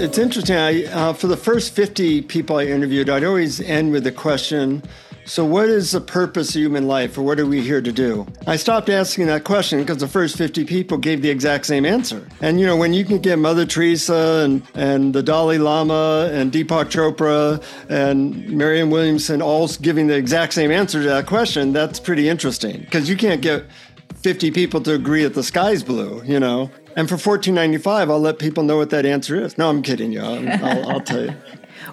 it's interesting. I, uh, for the first 50 people I interviewed, I'd always end with the question So, what is the purpose of human life, or what are we here to do? I stopped asking that question because the first 50 people gave the exact same answer. And, you know, when you can get Mother Teresa and, and the Dalai Lama and Deepak Chopra and Marianne Williamson all giving the exact same answer to that question, that's pretty interesting because you can't get 50 people to agree that the sky's blue, you know. And for 14.95, I'll let people know what that answer is. No, I'm kidding you. I'll, I'll, I'll tell you.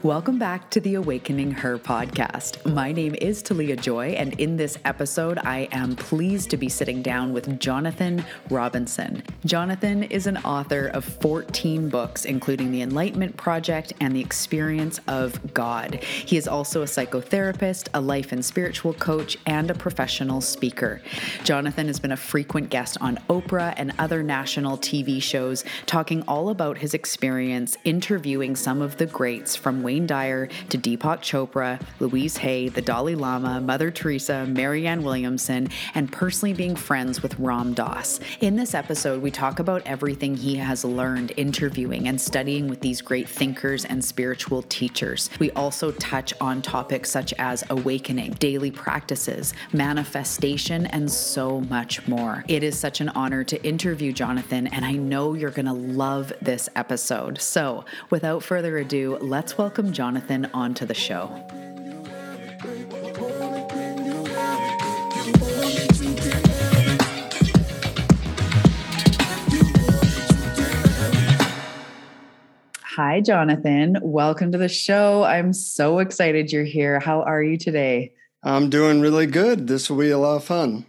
Welcome back to the Awakening Her podcast. My name is Talia Joy, and in this episode, I am pleased to be sitting down with Jonathan Robinson. Jonathan is an author of 14 books, including The Enlightenment Project and The Experience of God. He is also a psychotherapist, a life and spiritual coach, and a professional speaker. Jonathan has been a frequent guest on Oprah and other national TV shows, talking all about his experience interviewing some of the greats from Wayne Dyer to Deepak Chopra, Louise Hay, the Dalai Lama, Mother Teresa, Marianne Williamson, and personally being friends with Ram Dass. In this episode, we talk about everything he has learned interviewing and studying with these great thinkers and spiritual teachers. We also touch on topics such as awakening, daily practices, manifestation, and so much more. It is such an honor to interview Jonathan, and I know you're going to love this episode. So, without further ado, let's welcome welcome Jonathan onto the show. Hi, Jonathan. Welcome to the show. I'm so excited you're here. How are you today? I'm doing really good. This will be a lot of fun.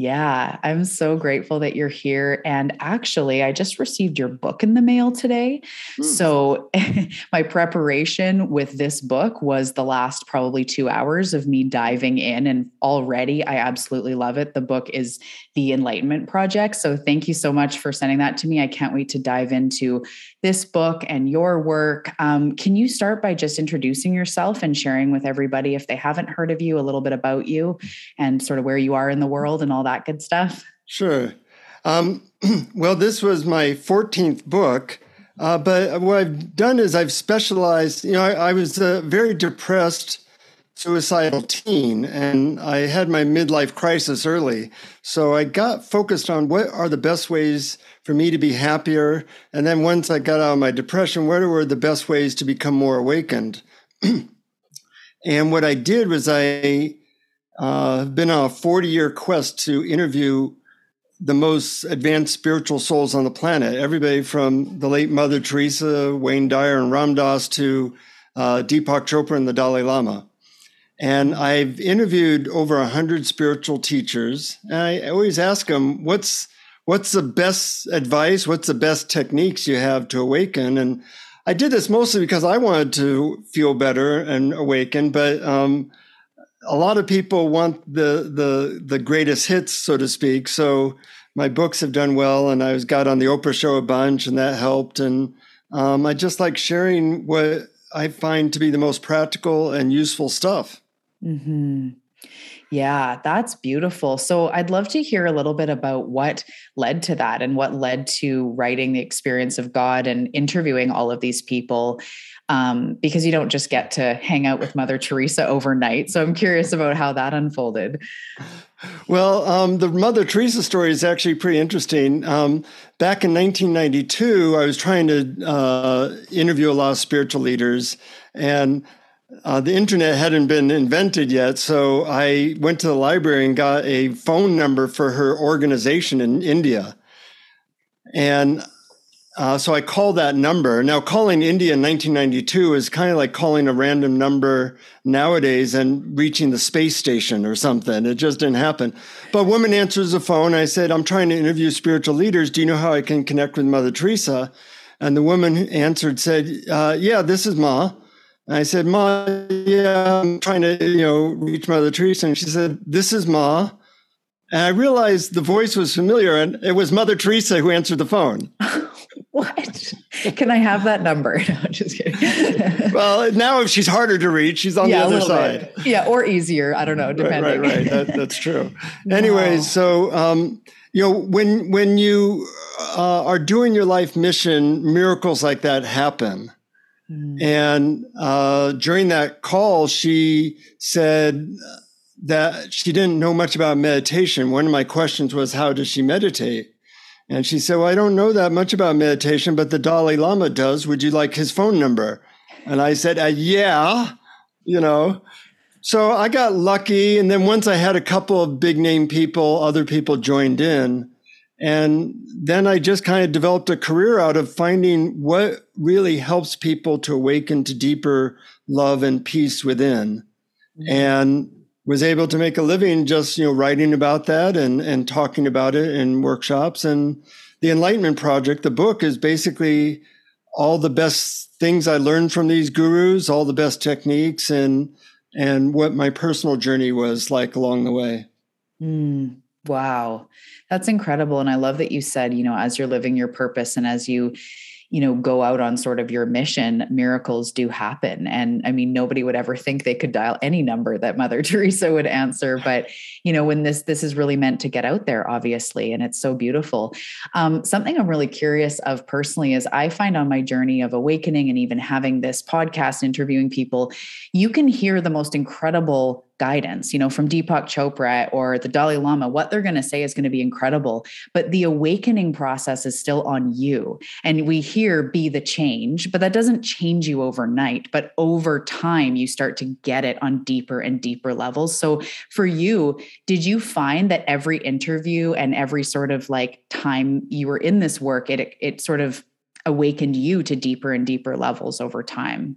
Yeah, I'm so grateful that you're here. And actually, I just received your book in the mail today. Mm. So, my preparation with this book was the last probably two hours of me diving in. And already, I absolutely love it. The book is The Enlightenment Project. So, thank you so much for sending that to me. I can't wait to dive into this book and your work. Um, can you start by just introducing yourself and sharing with everybody, if they haven't heard of you, a little bit about you and sort of where you are in the world and all that good stuff? Sure. Um, well, this was my 14th book. Uh, but what I've done is I've specialized. You know, I, I was a very depressed, suicidal teen, and I had my midlife crisis early. So I got focused on what are the best ways for me to be happier. And then once I got out of my depression, what were the best ways to become more awakened? and what I did was I uh, been on a 40 year quest to interview the most advanced spiritual souls on the planet. Everybody from the late Mother Teresa, Wayne Dyer, and Ram Dass to uh, Deepak Chopra and the Dalai Lama. And I've interviewed over 100 spiritual teachers. And I always ask them, what's what's the best advice? What's the best techniques you have to awaken? And I did this mostly because I wanted to feel better and awaken, but um, a lot of people want the the the greatest hits, so to speak. So my books have done well, and I was got on the Oprah show a bunch, and that helped. And um, I just like sharing what I find to be the most practical and useful stuff. Mm-hmm. Yeah, that's beautiful. So I'd love to hear a little bit about what led to that and what led to writing the experience of God and interviewing all of these people. Um, because you don't just get to hang out with Mother Teresa overnight. So I'm curious about how that unfolded. Well, um, the Mother Teresa story is actually pretty interesting. Um, back in 1992, I was trying to uh, interview a lot of spiritual leaders, and uh, the internet hadn't been invented yet, so I went to the library and got a phone number for her organization in India. And uh, so I called that number. Now, calling India in 1992 is kind of like calling a random number nowadays and reaching the space station or something. It just didn't happen. But a woman answers the phone. I said, I'm trying to interview spiritual leaders. Do you know how I can connect with Mother Teresa? And the woman answered, said, uh, Yeah, this is Ma. And I said, Ma, yeah, I'm trying to, you know, reach Mother Teresa. And she said, This is Ma. And I realized the voice was familiar, and it was Mother Teresa who answered the phone. what? Can I have that number? No, just kidding. well, now if she's harder to reach, she's on yeah, the other side. Bit. Yeah, or easier. I don't know, depending. Right, right, right. That, that's true. wow. Anyways, so um, you know, when when you uh, are doing your life mission, miracles like that happen Mm. And uh, during that call, she said that she didn't know much about meditation. One of my questions was, How does she meditate? And she said, Well, I don't know that much about meditation, but the Dalai Lama does. Would you like his phone number? And I said, uh, Yeah, you know. So I got lucky. And then once I had a couple of big name people, other people joined in. And then I just kind of developed a career out of finding what really helps people to awaken to deeper love and peace within. Mm-hmm. And was able to make a living just, you know, writing about that and, and talking about it in workshops. And the Enlightenment Project, the book is basically all the best things I learned from these gurus, all the best techniques and and what my personal journey was like along the way. Mm, wow. That's incredible. And I love that you said, you know, as you're living your purpose and as you, you know, go out on sort of your mission, miracles do happen. And I mean, nobody would ever think they could dial any number that Mother Teresa would answer. But, you know, when this this is really meant to get out there, obviously, and it's so beautiful. Um, something I'm really curious of personally is I find on my journey of awakening and even having this podcast interviewing people, you can hear the most incredible guidance, you know, from Deepak Chopra or the Dalai Lama, what they're going to say is going to be incredible. But the awakening process is still on you. And we hear be the change, but that doesn't change you overnight. But over time, you start to get it on deeper and deeper levels. So for you, did you find that every interview and every sort of like time you were in this work, it, it sort of awakened you to deeper and deeper levels over time?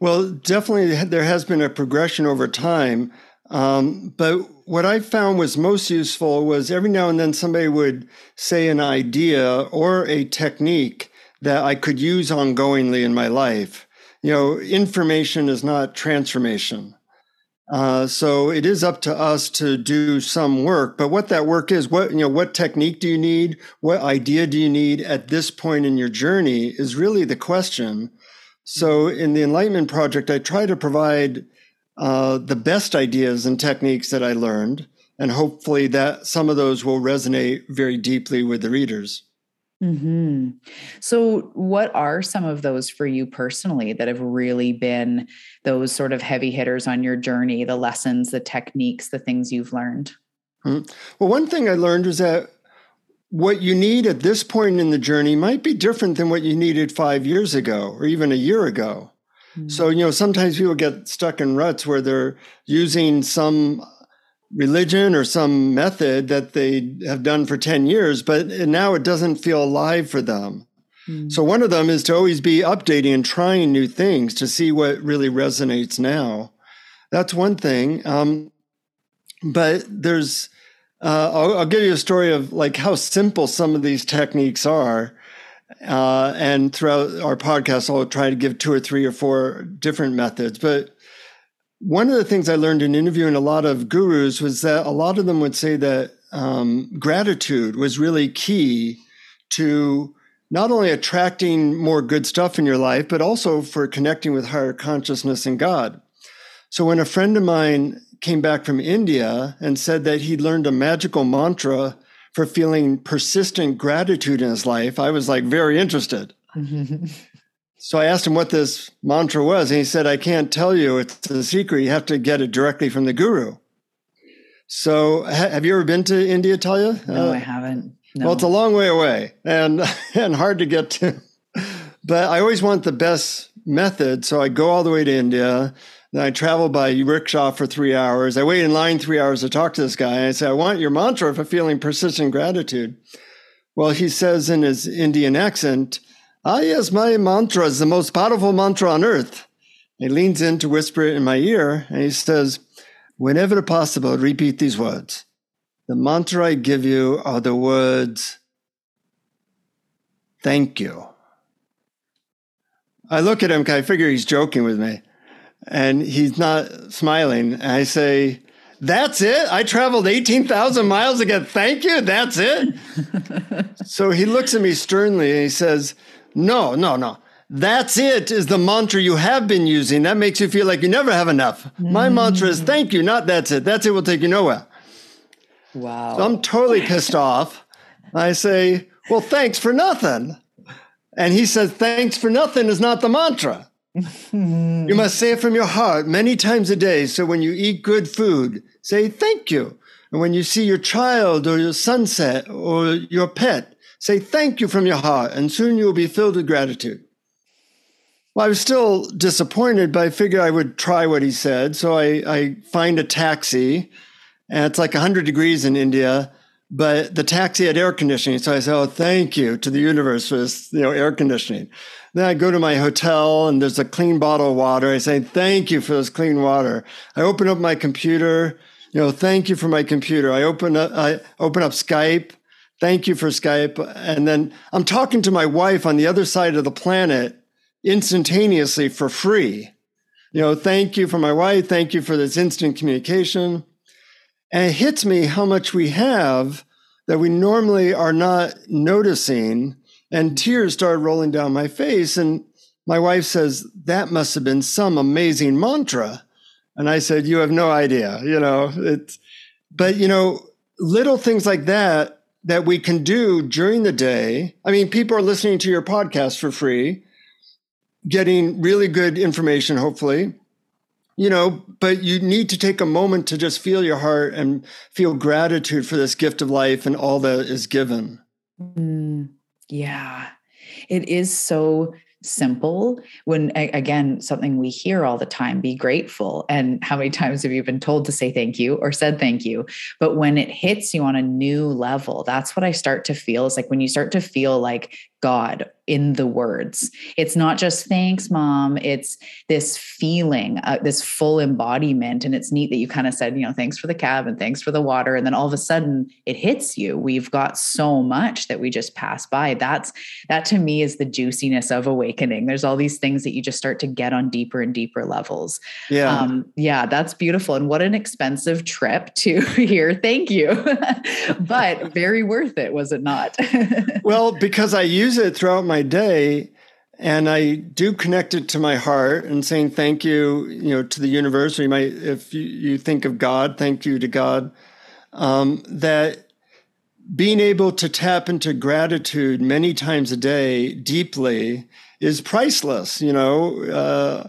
Well, definitely there has been a progression over time. Um, but what I found was most useful was every now and then somebody would say an idea or a technique that I could use ongoingly in my life. You know, information is not transformation. Uh, so it is up to us to do some work. But what that work is, what you know, what technique do you need? What idea do you need at this point in your journey is really the question. So in the Enlightenment Project, I try to provide uh, the best ideas and techniques that I learned, and hopefully that some of those will resonate very deeply with the readers. Hmm. So, what are some of those for you personally that have really been those sort of heavy hitters on your journey? The lessons, the techniques, the things you've learned. Hmm. Well, one thing I learned was that what you need at this point in the journey might be different than what you needed five years ago or even a year ago. Mm-hmm. So, you know, sometimes people get stuck in ruts where they're using some religion or some method that they have done for 10 years, but now it doesn't feel alive for them. Mm-hmm. So, one of them is to always be updating and trying new things to see what really resonates now. That's one thing. Um, but there's, uh, I'll, I'll, give you a story of like how simple some of these techniques are. Uh, and throughout our podcast, I'll try to give two or three or four different methods. But one of the things I learned in interviewing a lot of gurus was that a lot of them would say that um, gratitude was really key to not only attracting more good stuff in your life, but also for connecting with higher consciousness and God. So when a friend of mine came back from India and said that he'd learned a magical mantra for feeling persistent gratitude in his life, I was like very interested. so I asked him what this mantra was, and he said, I can't tell you. It's a secret. You have to get it directly from the guru. So, ha- have you ever been to India, Talia? No, uh, I haven't. No. Well, it's a long way away and and hard to get to. But I always want the best method, so I go all the way to India. Then I travel by rickshaw for three hours. I wait in line three hours to talk to this guy. And I say, I want your mantra for feeling persistent gratitude. Well, he says in his Indian accent, Ah, yes, my mantra is the most powerful mantra on earth. He leans in to whisper it in my ear and he says, Whenever possible, repeat these words. The mantra I give you are the words, Thank you. I look at him, because I figure he's joking with me and he's not smiling. And I say, That's it? I traveled 18,000 miles to get thank you? That's it? so he looks at me sternly and he says, No, no, no. That's it is the mantra you have been using. That makes you feel like you never have enough. My mm. mantra is thank you, not that's it. That's it will take you nowhere. Wow. So I'm totally pissed off. I say, Well, thanks for nothing. And he says, thanks for nothing is not the mantra. You must say it from your heart many times a day. So when you eat good food, say thank you. And when you see your child or your sunset or your pet, say thank you from your heart. And soon you will be filled with gratitude. Well, I was still disappointed, but I figured I would try what he said. So I, I find a taxi, and it's like 100 degrees in India, but the taxi had air conditioning. So I said, Oh, thank you to the universe for this, you know, air conditioning. Then I go to my hotel and there's a clean bottle of water. I say, Thank you for this clean water. I open up my computer, you know, thank you for my computer. I open up, I open up Skype. Thank you for Skype. And then I'm talking to my wife on the other side of the planet instantaneously for free. You know, thank you for my wife. Thank you for this instant communication. And it hits me how much we have that we normally are not noticing. And tears started rolling down my face. And my wife says, That must have been some amazing mantra. And I said, You have no idea. You know, it's, but, you know, little things like that that we can do during the day. I mean, people are listening to your podcast for free getting really good information, hopefully. You know, but you need to take a moment to just feel your heart and feel gratitude for this gift of life and all that is given. Mm, yeah. It is so simple when again something we hear all the time be grateful and how many times have you been told to say thank you or said thank you but when it hits you on a new level that's what i start to feel is like when you start to feel like god in the words. It's not just thanks, mom. It's this feeling, uh, this full embodiment. And it's neat that you kind of said, you know, thanks for the cab and thanks for the water. And then all of a sudden it hits you. We've got so much that we just pass by. That's that to me is the juiciness of awakening. There's all these things that you just start to get on deeper and deeper levels. Yeah. Um, yeah, that's beautiful. And what an expensive trip to hear. Thank you. but very worth it, was it not? well, because I use it throughout my my day and I do connect it to my heart and saying thank you, you know, to the universe. Or you might, if you, you think of God, thank you to God. Um, that being able to tap into gratitude many times a day deeply is priceless. You know, uh,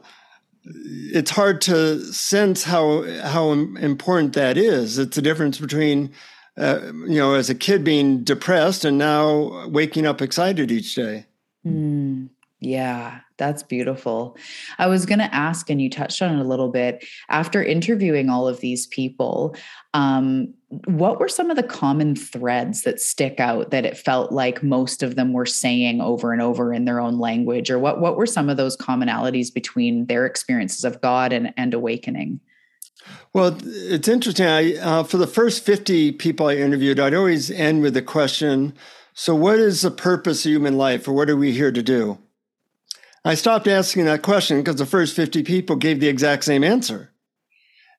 it's hard to sense how how important that is. It's the difference between uh, you know, as a kid being depressed and now waking up excited each day. Mm, yeah, that's beautiful. I was going to ask, and you touched on it a little bit. After interviewing all of these people, um, what were some of the common threads that stick out that it felt like most of them were saying over and over in their own language? Or what, what were some of those commonalities between their experiences of God and, and awakening? Well, it's interesting. I, uh, for the first 50 people I interviewed, I'd always end with the question so, what is the purpose of human life, or what are we here to do? I stopped asking that question because the first 50 people gave the exact same answer.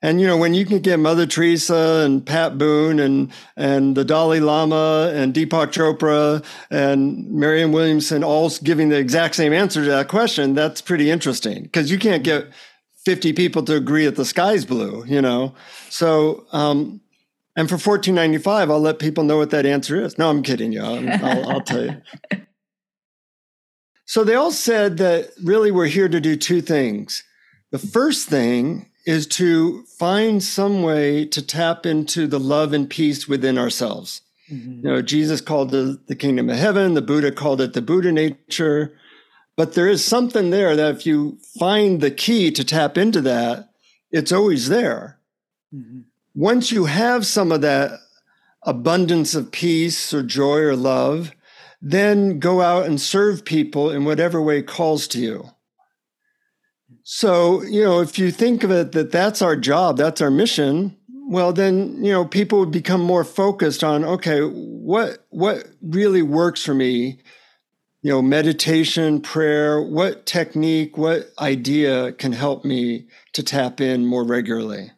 And you know, when you can get Mother Teresa and Pat Boone and and the Dalai Lama and Deepak Chopra and Marianne Williamson all giving the exact same answer to that question, that's pretty interesting because you can't get 50 people to agree that the sky's blue, you know. So um, and for fourteen ninety five, I'll let people know what that answer is. No, I'm kidding you. I'll, I'll, I'll tell you. So they all said that really we're here to do two things. The first thing is to find some way to tap into the love and peace within ourselves. Mm-hmm. You know, Jesus called it the kingdom of heaven, the Buddha called it the Buddha nature. But there is something there that if you find the key to tap into that, it's always there. Mm-hmm once you have some of that abundance of peace or joy or love, then go out and serve people in whatever way calls to you. So, you know, if you think of it that that's our job, that's our mission, well then, you know, people would become more focused on okay, what what really works for me? You know, meditation, prayer, what technique, what idea can help me to tap in more regularly?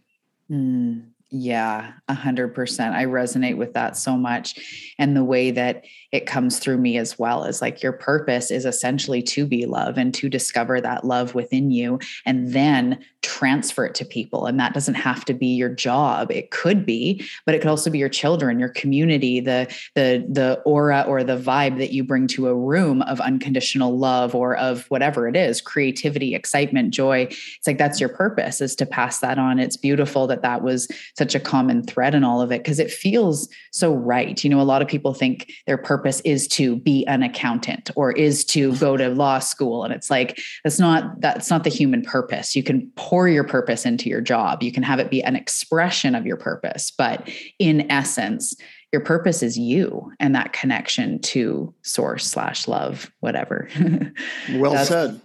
Mm. Yeah, a hundred percent. I resonate with that so much. And the way that it comes through me as well as like your purpose is essentially to be love and to discover that love within you and then transfer it to people. And that doesn't have to be your job. It could be, but it could also be your children, your community, the the the aura or the vibe that you bring to a room of unconditional love or of whatever it is, creativity, excitement, joy. It's like that's your purpose is to pass that on. It's beautiful that that was such a common thread in all of it because it feels so right. You know, a lot of people think their purpose is to be an accountant or is to go to law school. And it's like, that's not, that's not the human purpose. You can pour your purpose into your job. You can have it be an expression of your purpose. But in essence, your purpose is you and that connection to source slash love, whatever. well said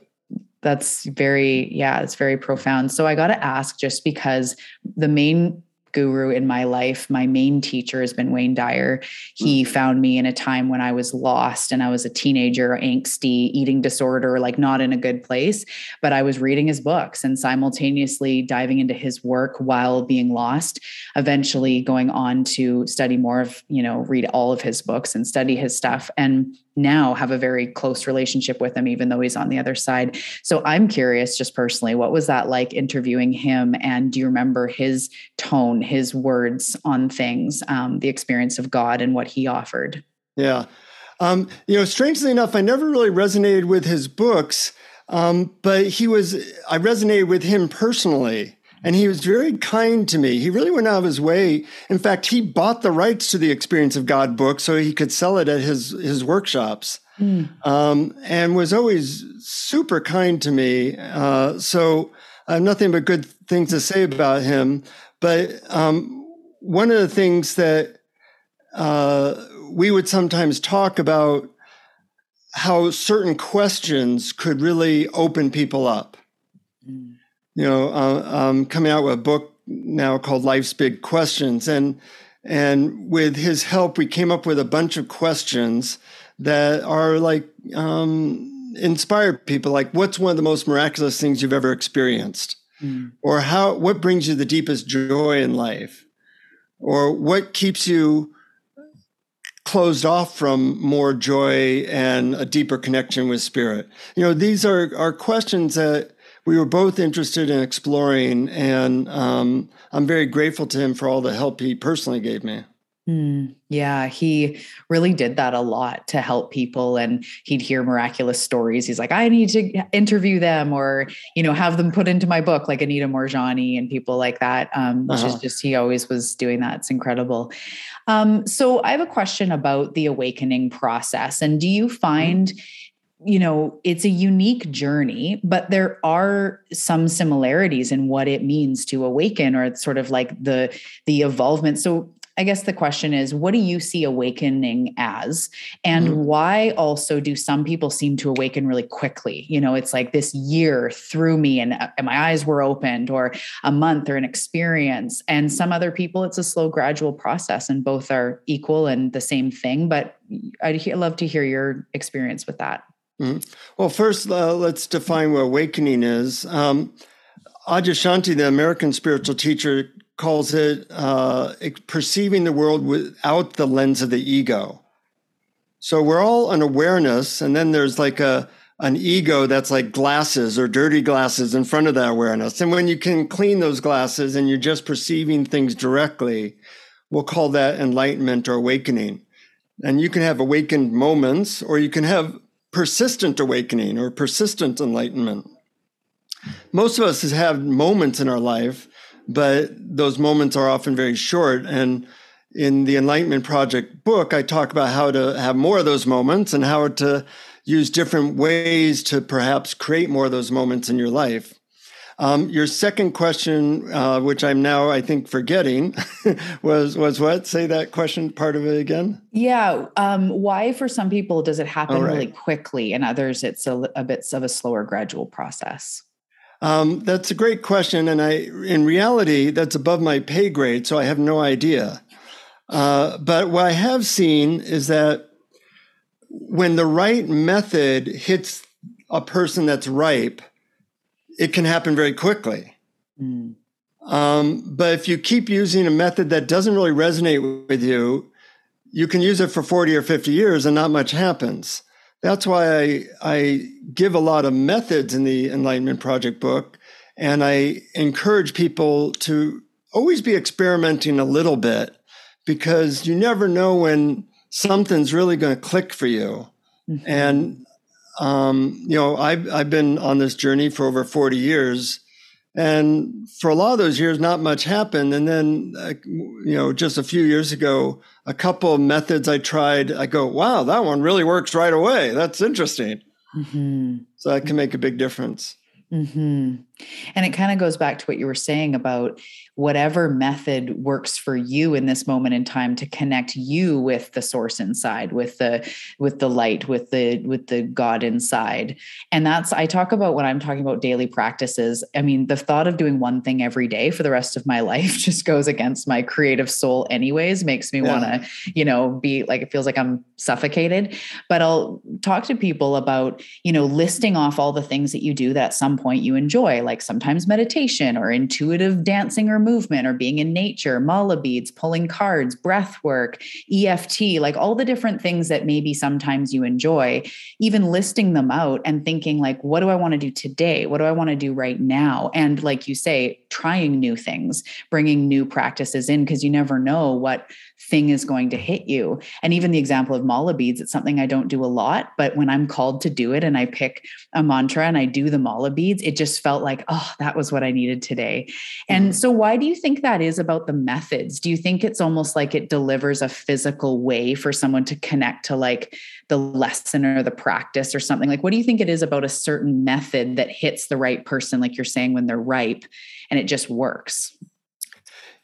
that's very yeah it's very profound so i got to ask just because the main guru in my life. My main teacher has been Wayne Dyer. He mm. found me in a time when I was lost and I was a teenager, angsty, eating disorder, like not in a good place. But I was reading his books and simultaneously diving into his work while being lost, eventually going on to study more of, you know, read all of his books and study his stuff. And now have a very close relationship with him, even though he's on the other side. So I'm curious, just personally, what was that like interviewing him? And do you remember his tone, his words on things, um, the experience of God and what he offered? Yeah. Um, you know, strangely enough, I never really resonated with his books, um, but he was, I resonated with him personally. And he was very kind to me. He really went out of his way. In fact, he bought the rights to the Experience of God book so he could sell it at his, his workshops. Mm. Um, and was always super kind to me. Uh, so I have nothing but good things to say about him. But um, one of the things that uh, we would sometimes talk about how certain questions could really open people up. Mm you know, uh, um, coming out with a book now called Life's Big Questions, and and with his help, we came up with a bunch of questions that are like um, inspired people. Like, what's one of the most miraculous things you've ever experienced, mm. or how what brings you the deepest joy in life, or what keeps you closed off from more joy and a deeper connection with spirit. You know, these are are questions that we were both interested in exploring, and um, I'm very grateful to him for all the help he personally gave me. Mm, yeah, he really did that a lot to help people. And he'd hear miraculous stories. He's like, I need to interview them or, you know, have them put into my book, like Anita Moorjani and people like that. Um, which uh-huh. is just, he always was doing that. It's incredible. Um, so I have a question about the awakening process. And do you find, mm-hmm you know it's a unique journey but there are some similarities in what it means to awaken or it's sort of like the the evolvement so I guess the question is, what do you see awakening as? And mm-hmm. why also do some people seem to awaken really quickly? You know, it's like this year threw me and, uh, and my eyes were opened, or a month or an experience. And some other people, it's a slow, gradual process, and both are equal and the same thing. But I'd love to hear your experience with that. Mm-hmm. Well, first, uh, let's define what awakening is. Um, Adyashanti, the American spiritual teacher, calls it uh, perceiving the world without the lens of the ego. So we're all an awareness, and then there's like a an ego that's like glasses or dirty glasses in front of that awareness. And when you can clean those glasses and you're just perceiving things directly, we'll call that enlightenment or awakening. And you can have awakened moments, or you can have persistent awakening or persistent enlightenment. Most of us have moments in our life, but those moments are often very short. And in the Enlightenment Project book, I talk about how to have more of those moments and how to use different ways to perhaps create more of those moments in your life. Um, your second question, uh, which I'm now I think forgetting, was was what? Say that question part of it again. Yeah. Um, why for some people does it happen right. really quickly, and others it's a, a bit of a slower, gradual process? Um, that's a great question, and I, in reality, that's above my pay grade, so I have no idea. Uh, but what I have seen is that when the right method hits a person that's ripe, it can happen very quickly. Mm. Um, but if you keep using a method that doesn't really resonate with you, you can use it for 40 or 50 years and not much happens. That's why I, I give a lot of methods in the Enlightenment Project book. And I encourage people to always be experimenting a little bit because you never know when something's really going to click for you. Mm-hmm. And, um, you know, I've, I've been on this journey for over 40 years and for a lot of those years, not much happened. And then, uh, you know, just a few years ago, a couple of methods I tried, I go, wow, that one really works right away. That's interesting. Mm-hmm. So that can make a big difference. Mm-hmm. And it kind of goes back to what you were saying about whatever method works for you in this moment in time to connect you with the source inside with the with the light with the with the god inside and that's i talk about when i'm talking about daily practices i mean the thought of doing one thing every day for the rest of my life just goes against my creative soul anyways makes me yeah. want to you know be like it feels like i'm suffocated but i'll talk to people about you know listing off all the things that you do that at some point you enjoy like sometimes meditation or intuitive dancing or movement or being in nature, mala beads, pulling cards, breath work, EFT, like all the different things that maybe sometimes you enjoy, even listing them out and thinking like, what do I want to do today? What do I want to do right now? And like you say, trying new things, bringing new practices in because you never know what thing is going to hit you. And even the example of mala beads, it's something I don't do a lot, but when I'm called to do it and I pick a mantra and I do the mala beads, it just felt like, oh, that was what I needed today. And mm-hmm. so, why do you think that is about the methods? Do you think it's almost like it delivers a physical way for someone to connect to like the lesson or the practice or something? Like, what do you think it is about a certain method that hits the right person, like you're saying, when they're ripe and it just works?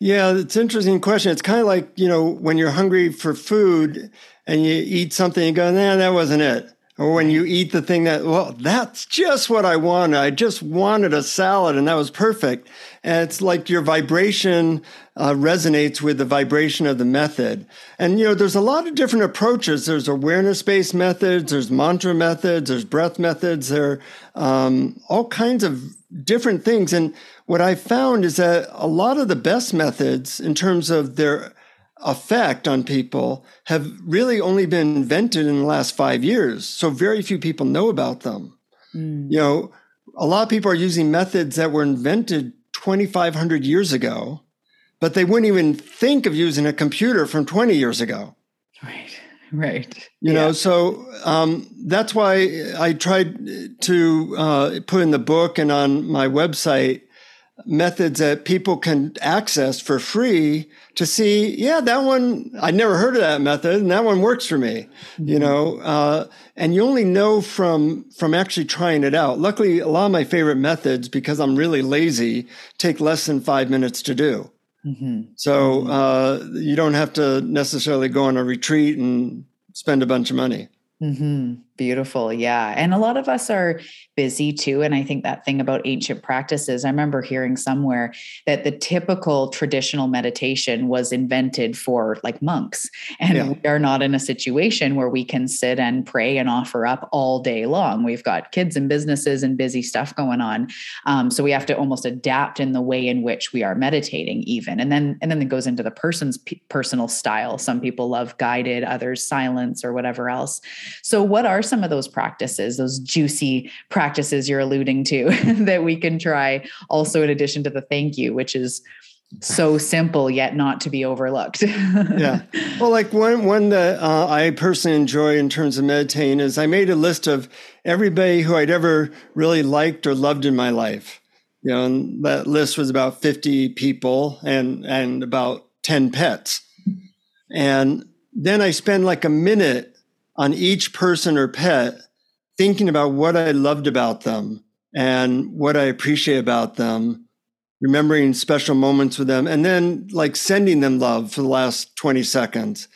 Yeah, it's an interesting question. It's kind of like, you know, when you're hungry for food and you eat something, you go, nah, that wasn't it. Or when you eat the thing that, well, that's just what I wanted. I just wanted a salad and that was perfect. And it's like your vibration uh, resonates with the vibration of the method. And, you know, there's a lot of different approaches. There's awareness based methods, there's mantra methods, there's breath methods, there are um, all kinds of different things. And what I found is that a lot of the best methods, in terms of their effect on people, have really only been invented in the last five years. So very few people know about them. Mm. You know, a lot of people are using methods that were invented 2,500 years ago, but they wouldn't even think of using a computer from 20 years ago. Right. Right. You yeah. know, so um, that's why I tried to uh, put in the book and on my website methods that people can access for free to see, yeah, that one, I never heard of that method and that one works for me, mm-hmm. you know, uh, and you only know from, from actually trying it out. Luckily, a lot of my favorite methods, because I'm really lazy, take less than five minutes to do. Mm-hmm. So mm-hmm. uh, you don't have to necessarily go on a retreat and spend a bunch of money. Mm-hmm. Beautiful. Yeah. And a lot of us are busy too. And I think that thing about ancient practices, I remember hearing somewhere that the typical traditional meditation was invented for like monks. And yeah. we are not in a situation where we can sit and pray and offer up all day long. We've got kids and businesses and busy stuff going on. Um, so we have to almost adapt in the way in which we are meditating, even. And then, and then it goes into the person's p- personal style. Some people love guided, others silence or whatever else. So, what are some of those practices, those juicy practices you're alluding to that we can try also in addition to the thank you, which is so simple yet not to be overlooked. yeah. Well, like one one that uh, I personally enjoy in terms of meditating is I made a list of everybody who I'd ever really liked or loved in my life. You know, and that list was about 50 people and and about 10 pets. And then I spend like a minute on each person or pet, thinking about what I loved about them and what I appreciate about them, remembering special moments with them, and then like sending them love for the last 20 seconds.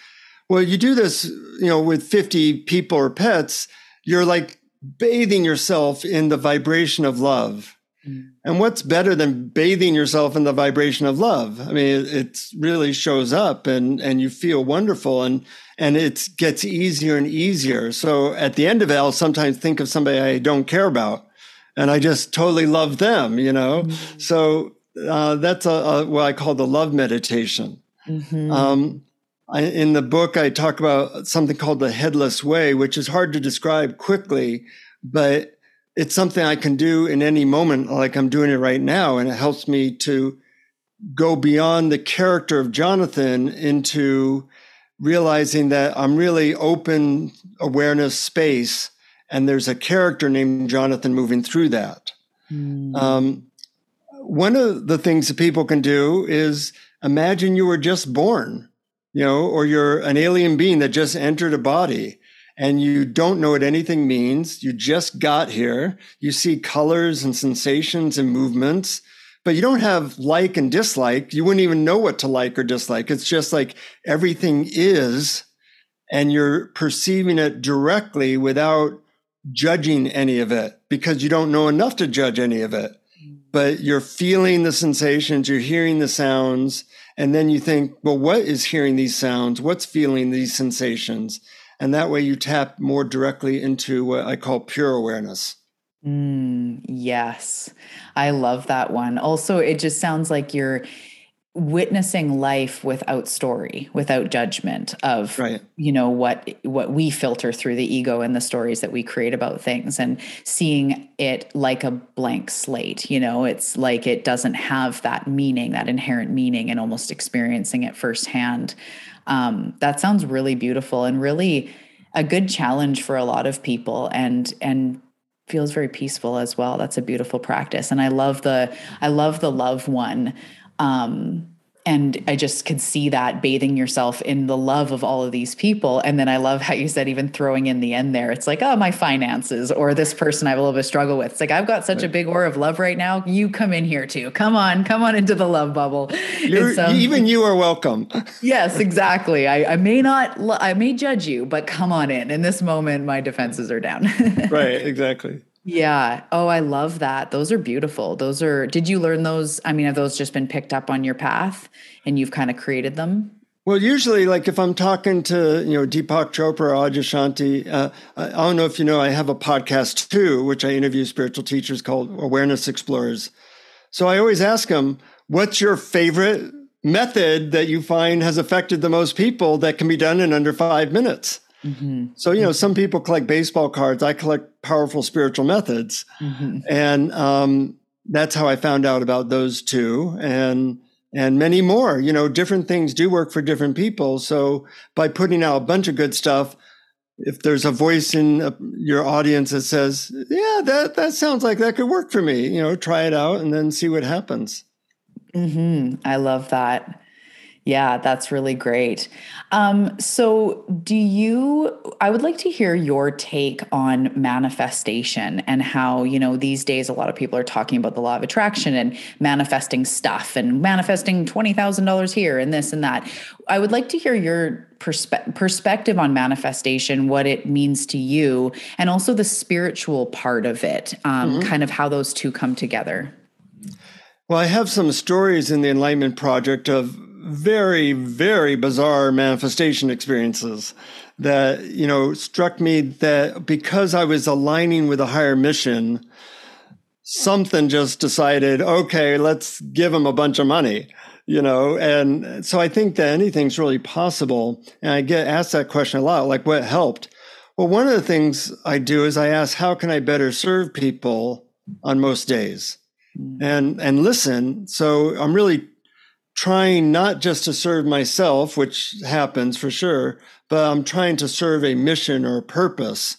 Well, you do this, you know, with 50 people or pets, you're like bathing yourself in the vibration of love. Mm. And what's better than bathing yourself in the vibration of love? I mean, it, really shows up and, and you feel wonderful. And and it gets easier and easier. So at the end of it, I'll sometimes think of somebody I don't care about, and I just totally love them, you know. Mm-hmm. So uh, that's a, a, what I call the love meditation. Mm-hmm. Um, I, in the book, I talk about something called the headless way, which is hard to describe quickly, but it's something I can do in any moment, like I'm doing it right now. And it helps me to go beyond the character of Jonathan into realizing that I'm really open awareness space and there's a character named Jonathan moving through that. Mm. Um, one of the things that people can do is imagine you were just born, you know, or you're an alien being that just entered a body and you don't know what anything means. You just got here. You see colors and sensations and movements, but you don't have like and dislike. You wouldn't even know what to like or dislike. It's just like everything is, and you're perceiving it directly without judging any of it because you don't know enough to judge any of it. But you're feeling the sensations, you're hearing the sounds, and then you think, well, what is hearing these sounds? What's feeling these sensations? And that way you tap more directly into what I call pure awareness. Mm, yes. I love that one. Also, it just sounds like you're witnessing life without story without judgment of right. you know what what we filter through the ego and the stories that we create about things and seeing it like a blank slate you know it's like it doesn't have that meaning that inherent meaning and almost experiencing it firsthand um, that sounds really beautiful and really a good challenge for a lot of people and and feels very peaceful as well. That's a beautiful practice. And i love the i love the love one. Um, and I just could see that bathing yourself in the love of all of these people. And then I love how you said, even throwing in the end there, it's like, oh, my finances or this person I have a little bit of struggle with. It's like, I've got such right. a big aura of love right now. You come in here too. Come on, come on into the love bubble. Um, even you are welcome. yes, exactly. I, I may not, I may judge you, but come on in. In this moment, my defenses are down. right, exactly. Yeah. Oh, I love that. Those are beautiful. Those are, did you learn those? I mean, have those just been picked up on your path and you've kind of created them? Well, usually, like if I'm talking to, you know, Deepak Chopra or Adyashanti, uh, I don't know if you know, I have a podcast too, which I interview spiritual teachers called Awareness Explorers. So I always ask them, what's your favorite method that you find has affected the most people that can be done in under five minutes? Mm-hmm. So, you know, some people collect baseball cards. I collect powerful spiritual methods. Mm-hmm. And um, that's how I found out about those two and and many more. You know, different things do work for different people. So by putting out a bunch of good stuff, if there's a voice in uh, your audience that says, "Yeah, that that sounds like that could work for me," you know, try it out and then see what happens. Mm-hmm. I love that. Yeah, that's really great. Um, so, do you? I would like to hear your take on manifestation and how, you know, these days a lot of people are talking about the law of attraction and manifesting stuff and manifesting $20,000 here and this and that. I would like to hear your perspe- perspective on manifestation, what it means to you, and also the spiritual part of it, um, mm-hmm. kind of how those two come together. Well, I have some stories in the Enlightenment Project of very, very bizarre manifestation experiences that, you know, struck me that because I was aligning with a higher mission, something just decided, okay, let's give them a bunch of money, you know? And so I think that anything's really possible. And I get asked that question a lot, like what helped? Well, one of the things I do is I ask, how can I better serve people on most days? Hmm. And and listen. So I'm really trying not just to serve myself, which happens for sure, but I'm trying to serve a mission or a purpose.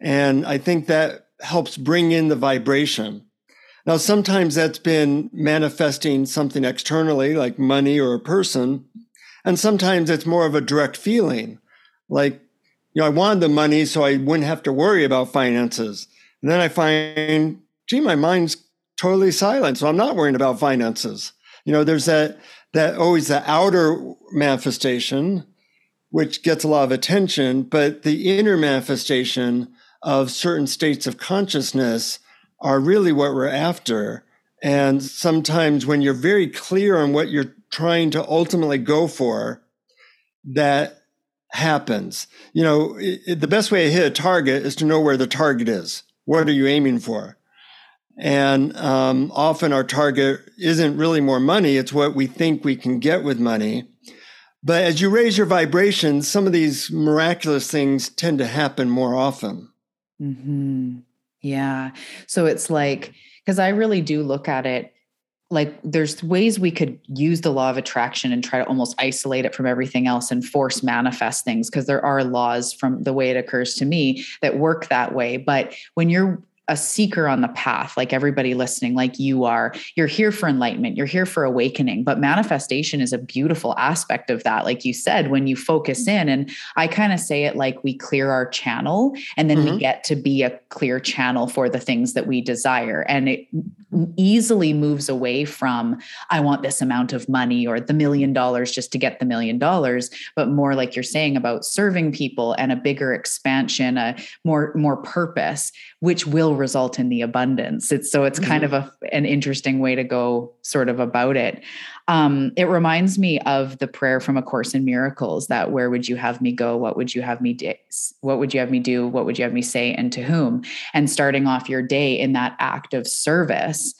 And I think that helps bring in the vibration. Now, sometimes that's been manifesting something externally, like money or a person. And sometimes it's more of a direct feeling, like, you know, I wanted the money so I wouldn't have to worry about finances. And then I find, gee, my mind's totally silent. So I'm not worrying about finances. You know, there's that that always the outer manifestation, which gets a lot of attention, but the inner manifestation of certain states of consciousness are really what we're after. And sometimes when you're very clear on what you're trying to ultimately go for, that happens. You know, it, the best way to hit a target is to know where the target is. What are you aiming for? And um, often our target isn't really more money, it's what we think we can get with money. But as you raise your vibration, some of these miraculous things tend to happen more often. Mm-hmm. Yeah. So it's like, because I really do look at it like there's ways we could use the law of attraction and try to almost isolate it from everything else and force manifest things because there are laws from the way it occurs to me that work that way but when you're a seeker on the path, like everybody listening, like you are. You're here for enlightenment, you're here for awakening. But manifestation is a beautiful aspect of that. Like you said, when you focus in, and I kind of say it like we clear our channel and then mm-hmm. we get to be a clear channel for the things that we desire. And it easily moves away from, I want this amount of money or the million dollars just to get the million dollars, but more like you're saying about serving people and a bigger expansion, a more, more purpose, which will result in the abundance. It's so it's kind mm-hmm. of a, an interesting way to go sort of about it. Um, it reminds me of the prayer from A Course in Miracles that where would you have me go? What would you have me do? What would you have me do? What would you have me say and to whom? And starting off your day in that act of service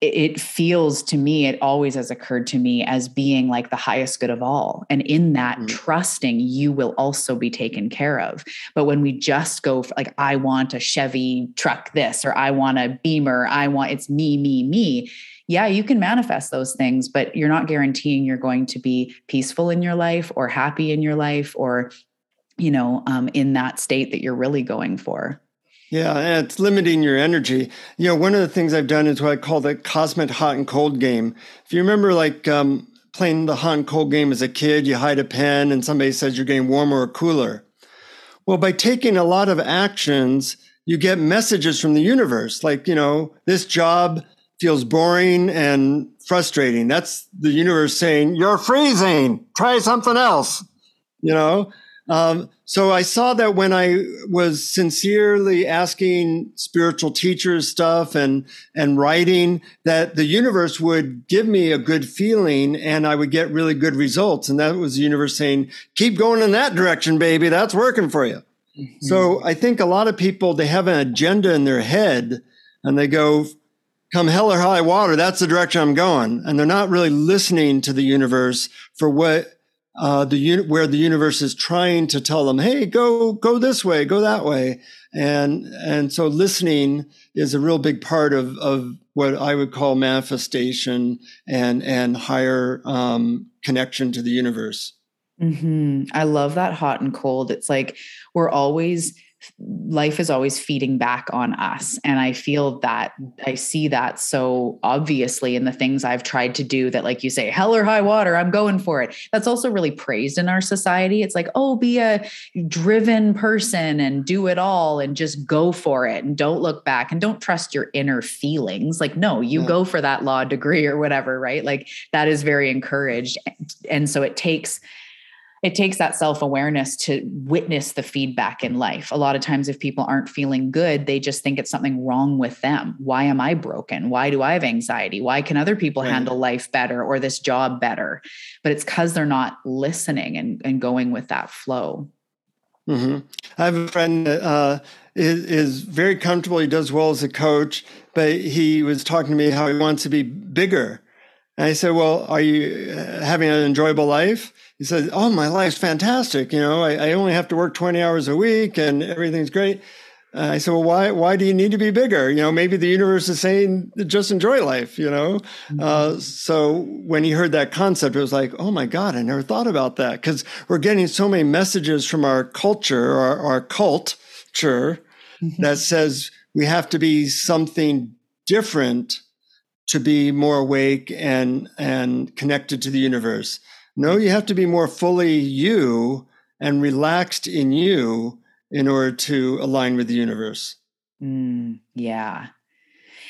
it feels to me, it always has occurred to me as being like the highest good of all. And in that, mm-hmm. trusting you will also be taken care of. But when we just go for, like, I want a Chevy truck this, or I want a Beamer, I want it's me, me, me. Yeah, you can manifest those things, but you're not guaranteeing you're going to be peaceful in your life or happy in your life or, you know, um, in that state that you're really going for. Yeah, and it's limiting your energy. You know, one of the things I've done is what I call the cosmic hot and cold game. If you remember, like um, playing the hot and cold game as a kid, you hide a pen and somebody says you're getting warmer or cooler. Well, by taking a lot of actions, you get messages from the universe, like, you know, this job feels boring and frustrating. That's the universe saying, you're freezing, try something else, you know? Um, so I saw that when I was sincerely asking spiritual teachers stuff and and writing, that the universe would give me a good feeling and I would get really good results. And that was the universe saying, "Keep going in that direction, baby. That's working for you." Mm-hmm. So I think a lot of people they have an agenda in their head and they go, "Come hell or high water, that's the direction I'm going," and they're not really listening to the universe for what uh, the where the universe is trying to tell them, "Hey, go go this way, go that way," and and so listening is a real big part of of what I would call manifestation and and higher um, connection to the universe. Mm-hmm. I love that hot and cold. It's like we're always life is always feeding back on us. And I feel that I see that so obviously in the things I've tried to do that, like you say, hell or high water, I'm going for it. That's also really praised in our society. It's like, oh, be a driven person and do it all and just go for it and don't look back and don't trust your inner feelings. Like, no, you yeah. go for that law degree or whatever, right? Like that is very encouraged. And so it takes it takes that self awareness to witness the feedback in life. A lot of times, if people aren't feeling good, they just think it's something wrong with them. Why am I broken? Why do I have anxiety? Why can other people right. handle life better or this job better? But it's because they're not listening and, and going with that flow. Mm-hmm. I have a friend that uh, is, is very comfortable. He does well as a coach, but he was talking to me how he wants to be bigger. And I said, Well, are you uh, having an enjoyable life? He said, "Oh, my life's fantastic. You know, I, I, only have to work 20 hours a week, and everything's great." Uh, I said, "Well, why why do you need to be bigger? You know, maybe the universe is saying just enjoy life. You know." Mm-hmm. Uh, so when he heard that concept, it was like, "Oh my God, I never thought about that." Because we're getting so many messages from our culture, our, our culture, mm-hmm. that says we have to be something different to be more awake and and connected to the universe. No, you have to be more fully you and relaxed in you in order to align with the universe. Mm, yeah.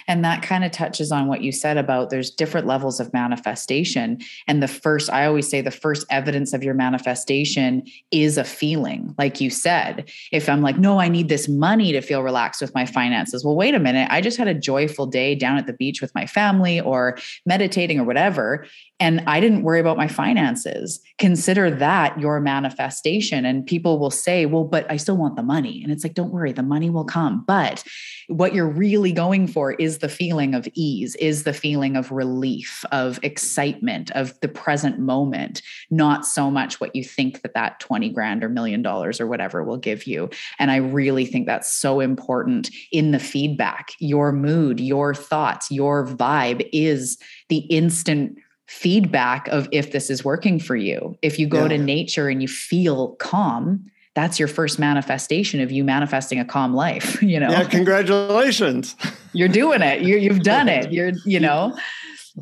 And that kind of touches on what you said about there's different levels of manifestation. And the first, I always say, the first evidence of your manifestation is a feeling. Like you said, if I'm like, no, I need this money to feel relaxed with my finances. Well, wait a minute. I just had a joyful day down at the beach with my family or meditating or whatever and I didn't worry about my finances. Consider that your manifestation. And people will say, well, but I still want the money. And it's like, don't worry, the money will come. But what you're really going for is the feeling of ease, is the feeling of relief, of excitement, of the present moment, not so much what you think that that 20 grand or million dollars or whatever will give you. And I really think that's so important in the feedback. Your mood, your thoughts, your vibe is the instant feedback of if this is working for you. If you go yeah. to nature and you feel calm, that's your first manifestation of you manifesting a calm life, you know. Yeah, congratulations. You're doing it. You you've done it. You're, you know.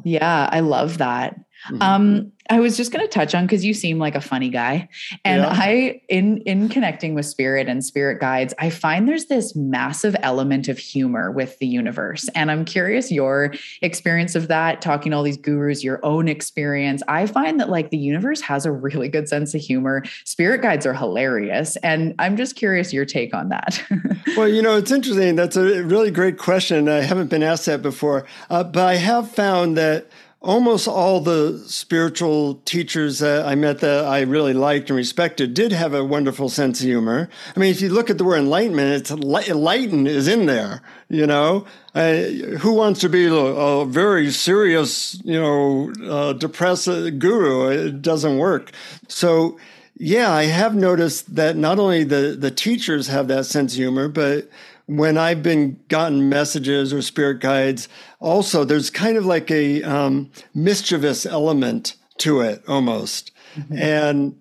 Yeah, I love that. Mm-hmm. Um, I was just going to touch on because you seem like a funny guy, and yeah. I, in in connecting with spirit and spirit guides, I find there's this massive element of humor with the universe, and I'm curious your experience of that. Talking to all these gurus, your own experience, I find that like the universe has a really good sense of humor. Spirit guides are hilarious, and I'm just curious your take on that. well, you know, it's interesting. That's a really great question. I haven't been asked that before, uh, but I have found that almost all the spiritual teachers that I met that I really liked and respected did have a wonderful sense of humor. I mean, if you look at the word enlightenment, it's enlighten is in there. You know, uh, who wants to be a, a very serious, you know, uh, depressed guru? It doesn't work. So. Yeah, I have noticed that not only the, the teachers have that sense of humor, but when I've been gotten messages or spirit guides, also there's kind of like a um, mischievous element to it almost. Mm-hmm. And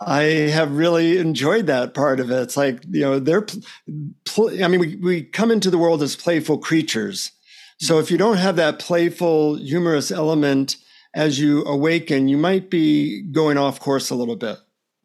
I have really enjoyed that part of it. It's like, you know, they're, pl- I mean, we, we come into the world as playful creatures. So if you don't have that playful, humorous element as you awaken, you might be going off course a little bit.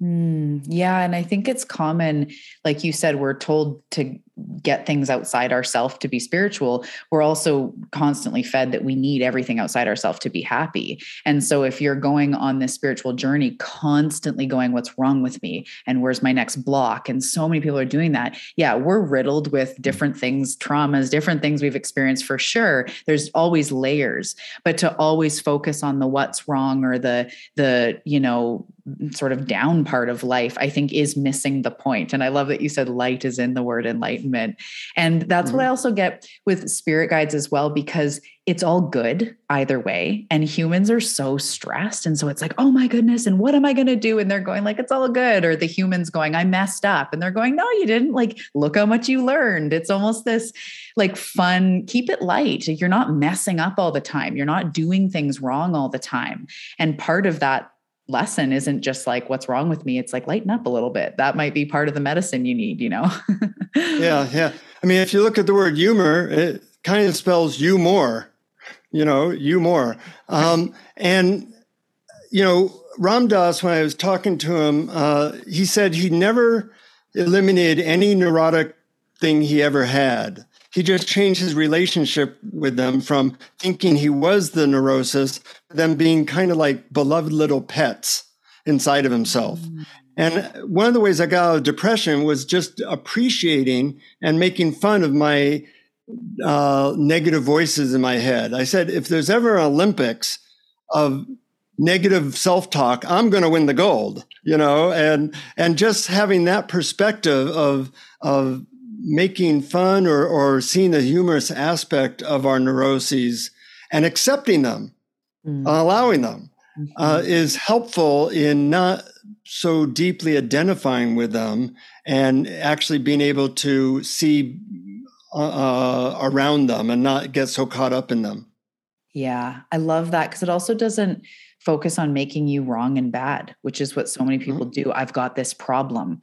Mm, yeah. And I think it's common, like you said, we're told to get things outside ourselves to be spiritual. We're also constantly fed that we need everything outside ourselves to be happy. And so if you're going on this spiritual journey, constantly going, what's wrong with me? And where's my next block? And so many people are doing that. Yeah, we're riddled with different things, traumas, different things we've experienced for sure. There's always layers, but to always focus on the what's wrong or the, the, you know, sort of down part of life, I think is missing the point. And I love that you said light is in the word enlightenment. And that's mm-hmm. what I also get with spirit guides as well, because it's all good either way. And humans are so stressed. And so it's like, oh my goodness, and what am I going to do? And they're going, like, it's all good. Or the humans going, I messed up. And they're going, no, you didn't. Like, look how much you learned. It's almost this like fun, keep it light. You're not messing up all the time. You're not doing things wrong all the time. And part of that lesson isn't just like what's wrong with me? It's like lighten up a little bit. That might be part of the medicine you need you know? Yeah yeah. I mean if you look at the word humor it kind of spells you more you know you more. Um, and you know ram dass when i was talking to him uh, he said he never eliminated any neurotic thing he ever had he just changed his relationship with them from thinking he was the neurosis, them being kind of like beloved little pets inside of himself. Mm. And one of the ways I got out of depression was just appreciating and making fun of my uh, negative voices in my head. I said, if there's ever an Olympics of negative self-talk, I'm going to win the gold, you know, and, and just having that perspective of, of making fun or, or seeing the humorous aspect of our neuroses and accepting them, mm-hmm. allowing them, mm-hmm. uh, is helpful in not so deeply identifying with them and actually being able to see uh, uh around them and not get so caught up in them. Yeah, I love that because it also doesn't focus on making you wrong and bad, which is what so many people mm-hmm. do. I've got this problem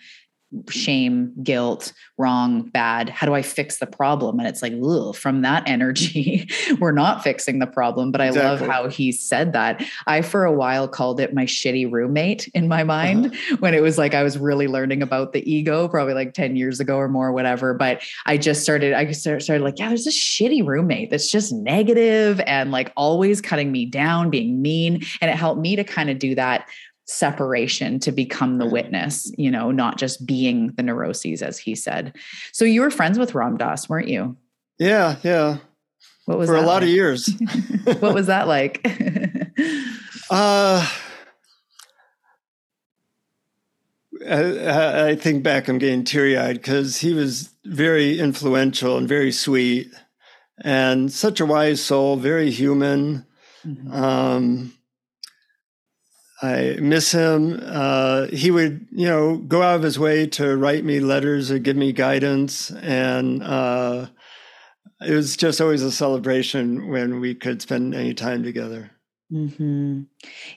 shame, guilt, wrong, bad. How do I fix the problem? And it's like, ugh, from that energy, we're not fixing the problem. But I exactly. love how he said that. I, for a while, called it my shitty roommate in my mind uh-huh. when it was like I was really learning about the ego, probably like 10 years ago or more, whatever. But I just started, I started like, yeah, there's this shitty roommate that's just negative and like always cutting me down, being mean. And it helped me to kind of do that separation to become the witness, you know, not just being the neuroses, as he said. So you were friends with Ram Dass, weren't you? Yeah, yeah. What was for a lot like? of years? what was that like? uh, I, I think back, I'm getting teary eyed because he was very influential and very sweet. and such a wise soul, very human. Mm-hmm. Um, I miss him. Uh, he would, you know, go out of his way to write me letters or give me guidance, and uh, it was just always a celebration when we could spend any time together. Mm-hmm.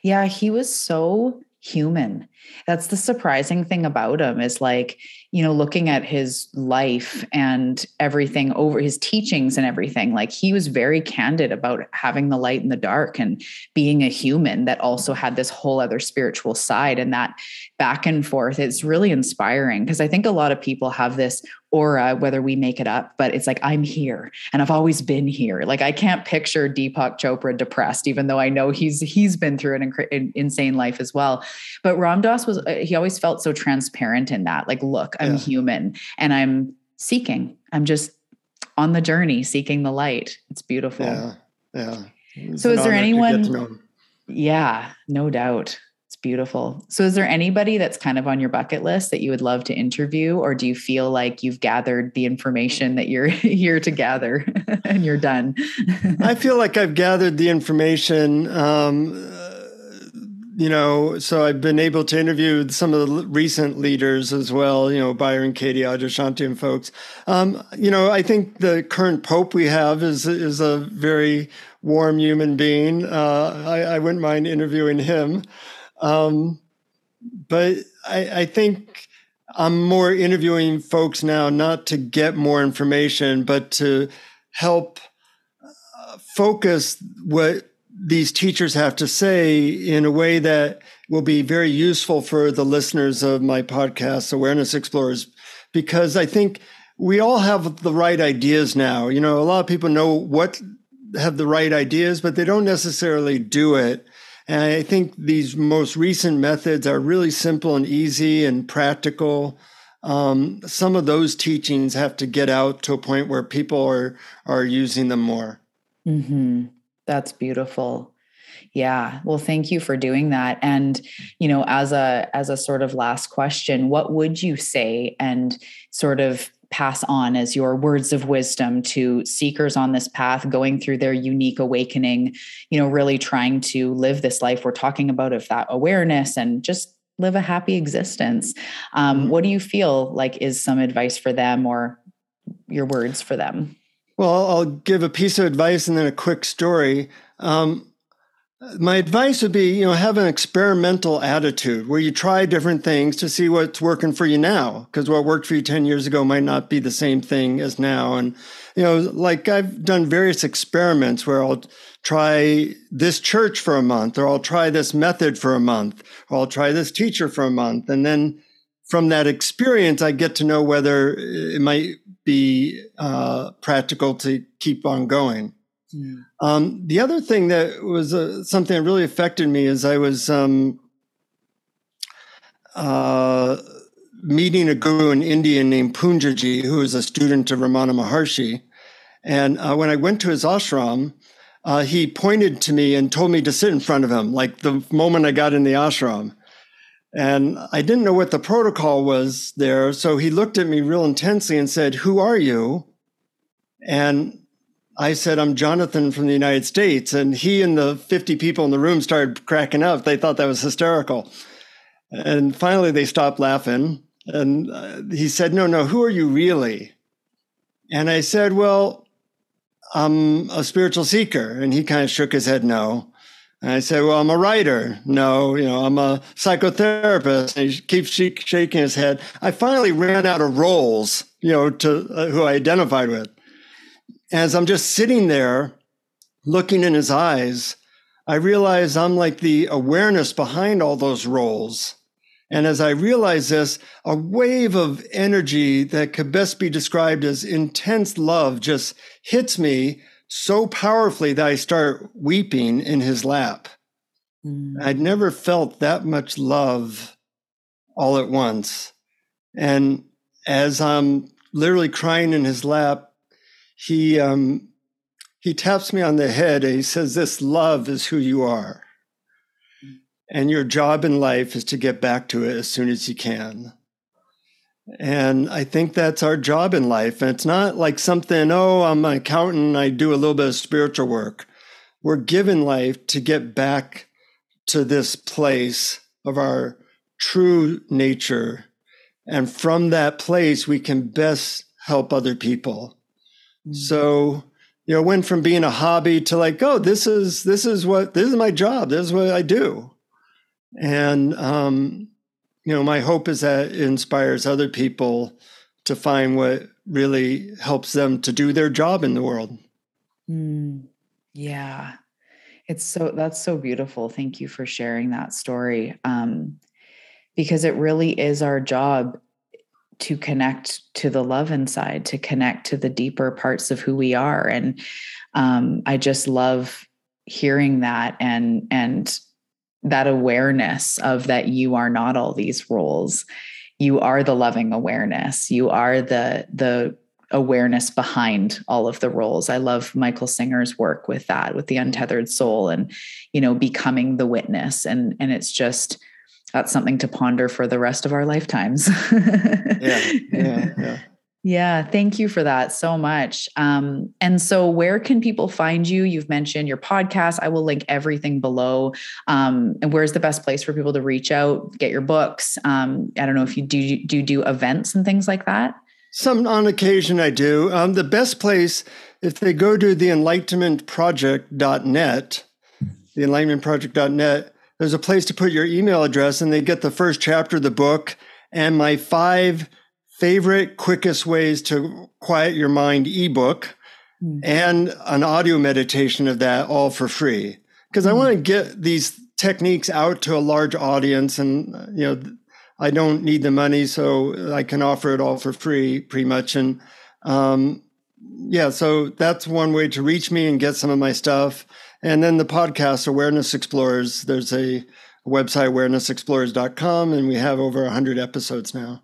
Yeah, he was so human. That's the surprising thing about him is like, you know, looking at his life and everything over his teachings and everything, like he was very candid about having the light in the dark and being a human that also had this whole other spiritual side. And that back and forth, it's really inspiring because I think a lot of people have this aura, whether we make it up, but it's like, I'm here and I've always been here. Like I can't picture Deepak Chopra depressed, even though I know he's, he's been through an, inc- an insane life as well. But Ram Dass was, uh, he always felt so transparent in that, like, look, I'm yeah. human and I'm seeking, I'm just on the journey, seeking the light. It's beautiful. Yeah. Yeah. so is there anyone? Yeah, no doubt beautiful. So, is there anybody that's kind of on your bucket list that you would love to interview, or do you feel like you've gathered the information that you're here to gather and you're done? I feel like I've gathered the information. Um, you know, so I've been able to interview some of the recent leaders as well, you know, Byron Katie, Adyashanti and folks. Um, you know, I think the current Pope we have is is a very warm human being. Uh, I, I wouldn't mind interviewing him. Um, but I, I think I'm more interviewing folks now, not to get more information, but to help uh, focus what these teachers have to say in a way that will be very useful for the listeners of my podcast, Awareness Explorers, because I think we all have the right ideas now. You know, a lot of people know what have the right ideas, but they don't necessarily do it. And I think these most recent methods are really simple and easy and practical. Um, some of those teachings have to get out to a point where people are are using them more. Mm-hmm. That's beautiful. Yeah. Well, thank you for doing that. And, you know, as a as a sort of last question, what would you say and sort of pass on as your words of wisdom to seekers on this path going through their unique awakening you know really trying to live this life we're talking about of that awareness and just live a happy existence. Um, mm-hmm. what do you feel like is some advice for them or your words for them? Well i'll give a piece of advice and then a quick story. Um, my advice would be, you know, have an experimental attitude where you try different things to see what's working for you now. Because what worked for you 10 years ago might not be the same thing as now. And, you know, like I've done various experiments where I'll try this church for a month, or I'll try this method for a month, or I'll try this teacher for a month. And then from that experience, I get to know whether it might be uh, practical to keep on going. Mm. Um, the other thing that was uh, something that really affected me is I was um, uh, meeting a guru in India named Poonjaji, who is a student of Ramana Maharshi. And uh, when I went to his ashram, uh, he pointed to me and told me to sit in front of him, like the moment I got in the ashram. And I didn't know what the protocol was there. So he looked at me real intensely and said, Who are you? And I said, I'm Jonathan from the United States. And he and the 50 people in the room started cracking up. They thought that was hysterical. And finally, they stopped laughing. And uh, he said, No, no, who are you really? And I said, Well, I'm a spiritual seeker. And he kind of shook his head, No. And I said, Well, I'm a writer. No, you know, I'm a psychotherapist. And he keeps shaking his head. I finally ran out of roles, you know, to uh, who I identified with as I'm just sitting there looking in his eyes, I realize I'm like the awareness behind all those roles. And as I realize this, a wave of energy that could best be described as intense love just hits me so powerfully that I start weeping in his lap. Mm. I'd never felt that much love all at once. And as I'm literally crying in his lap, he um, he taps me on the head and he says, "This love is who you are, and your job in life is to get back to it as soon as you can." And I think that's our job in life. And it's not like something, oh, I'm an accountant, I do a little bit of spiritual work. We're given life to get back to this place of our true nature. And from that place, we can best help other people. Mm-hmm. So, you know, went from being a hobby to like, oh, this is this is what this is my job. This is what I do. And um, you know, my hope is that it inspires other people to find what really helps them to do their job in the world. Mm, yeah. It's so that's so beautiful. Thank you for sharing that story. Um, because it really is our job to connect to the love inside, to connect to the deeper parts of who we are. And um, I just love hearing that and and that awareness of that you are not all these roles. You are the loving awareness. You are the the awareness behind all of the roles. I love michael singer's work with that with the untethered soul and you know becoming the witness. And and it's just that's something to ponder for the rest of our lifetimes yeah yeah yeah yeah, thank you for that so much. Um, and so, where can people find you? You've mentioned your podcast. I will link everything below. Um, and where's the best place for people to reach out, get your books? Um, I don't know if you do do do events and things like that. Some on occasion I do. Um, the best place, if they go to the enlightenmentproject.net, the enlightenmentproject.net, there's a place to put your email address, and they get the first chapter of the book and my five favorite, quickest ways to quiet your mind ebook mm. and an audio meditation of that all for free. Because mm. I hmm. want to get these techniques out to a large audience and, you know, I don't need the money, so I can offer it all for free pretty much. And, um, yeah, so that's one way to reach me and get some of my stuff. And then the podcast, Awareness Explorers, there's a website, awarenessexplorers.com, and we have over 100 episodes now.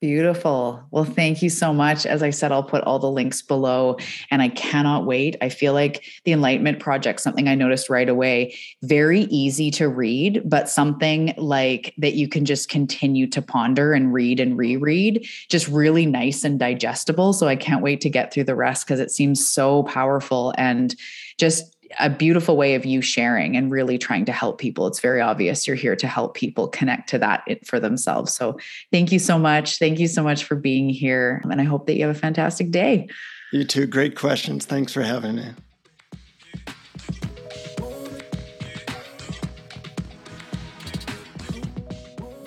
Beautiful. Well, thank you so much. As I said, I'll put all the links below and I cannot wait. I feel like the Enlightenment Project, something I noticed right away, very easy to read, but something like that you can just continue to ponder and read and reread, just really nice and digestible. So I can't wait to get through the rest because it seems so powerful and just a beautiful way of you sharing and really trying to help people. It's very obvious you're here to help people connect to that for themselves. So thank you so much. Thank you so much for being here. And I hope that you have a fantastic day. You too. Great questions. Thanks for having me.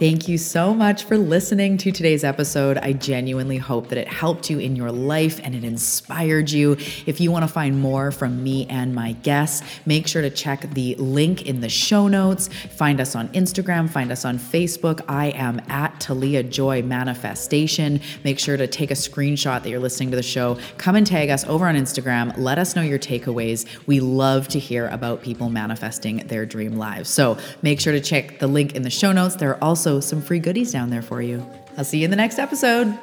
Thank you so much for listening to today's episode. I genuinely hope that it helped you in your life and it inspired you. If you want to find more from me and my guests, make sure to check the link in the show notes. Find us on Instagram, find us on Facebook. I am at Talia Joy Manifestation. Make sure to take a screenshot that you're listening to the show. Come and tag us over on Instagram. Let us know your takeaways. We love to hear about people manifesting their dream lives. So make sure to check the link in the show notes. There are some free goodies down there for you. I'll see you in the next episode.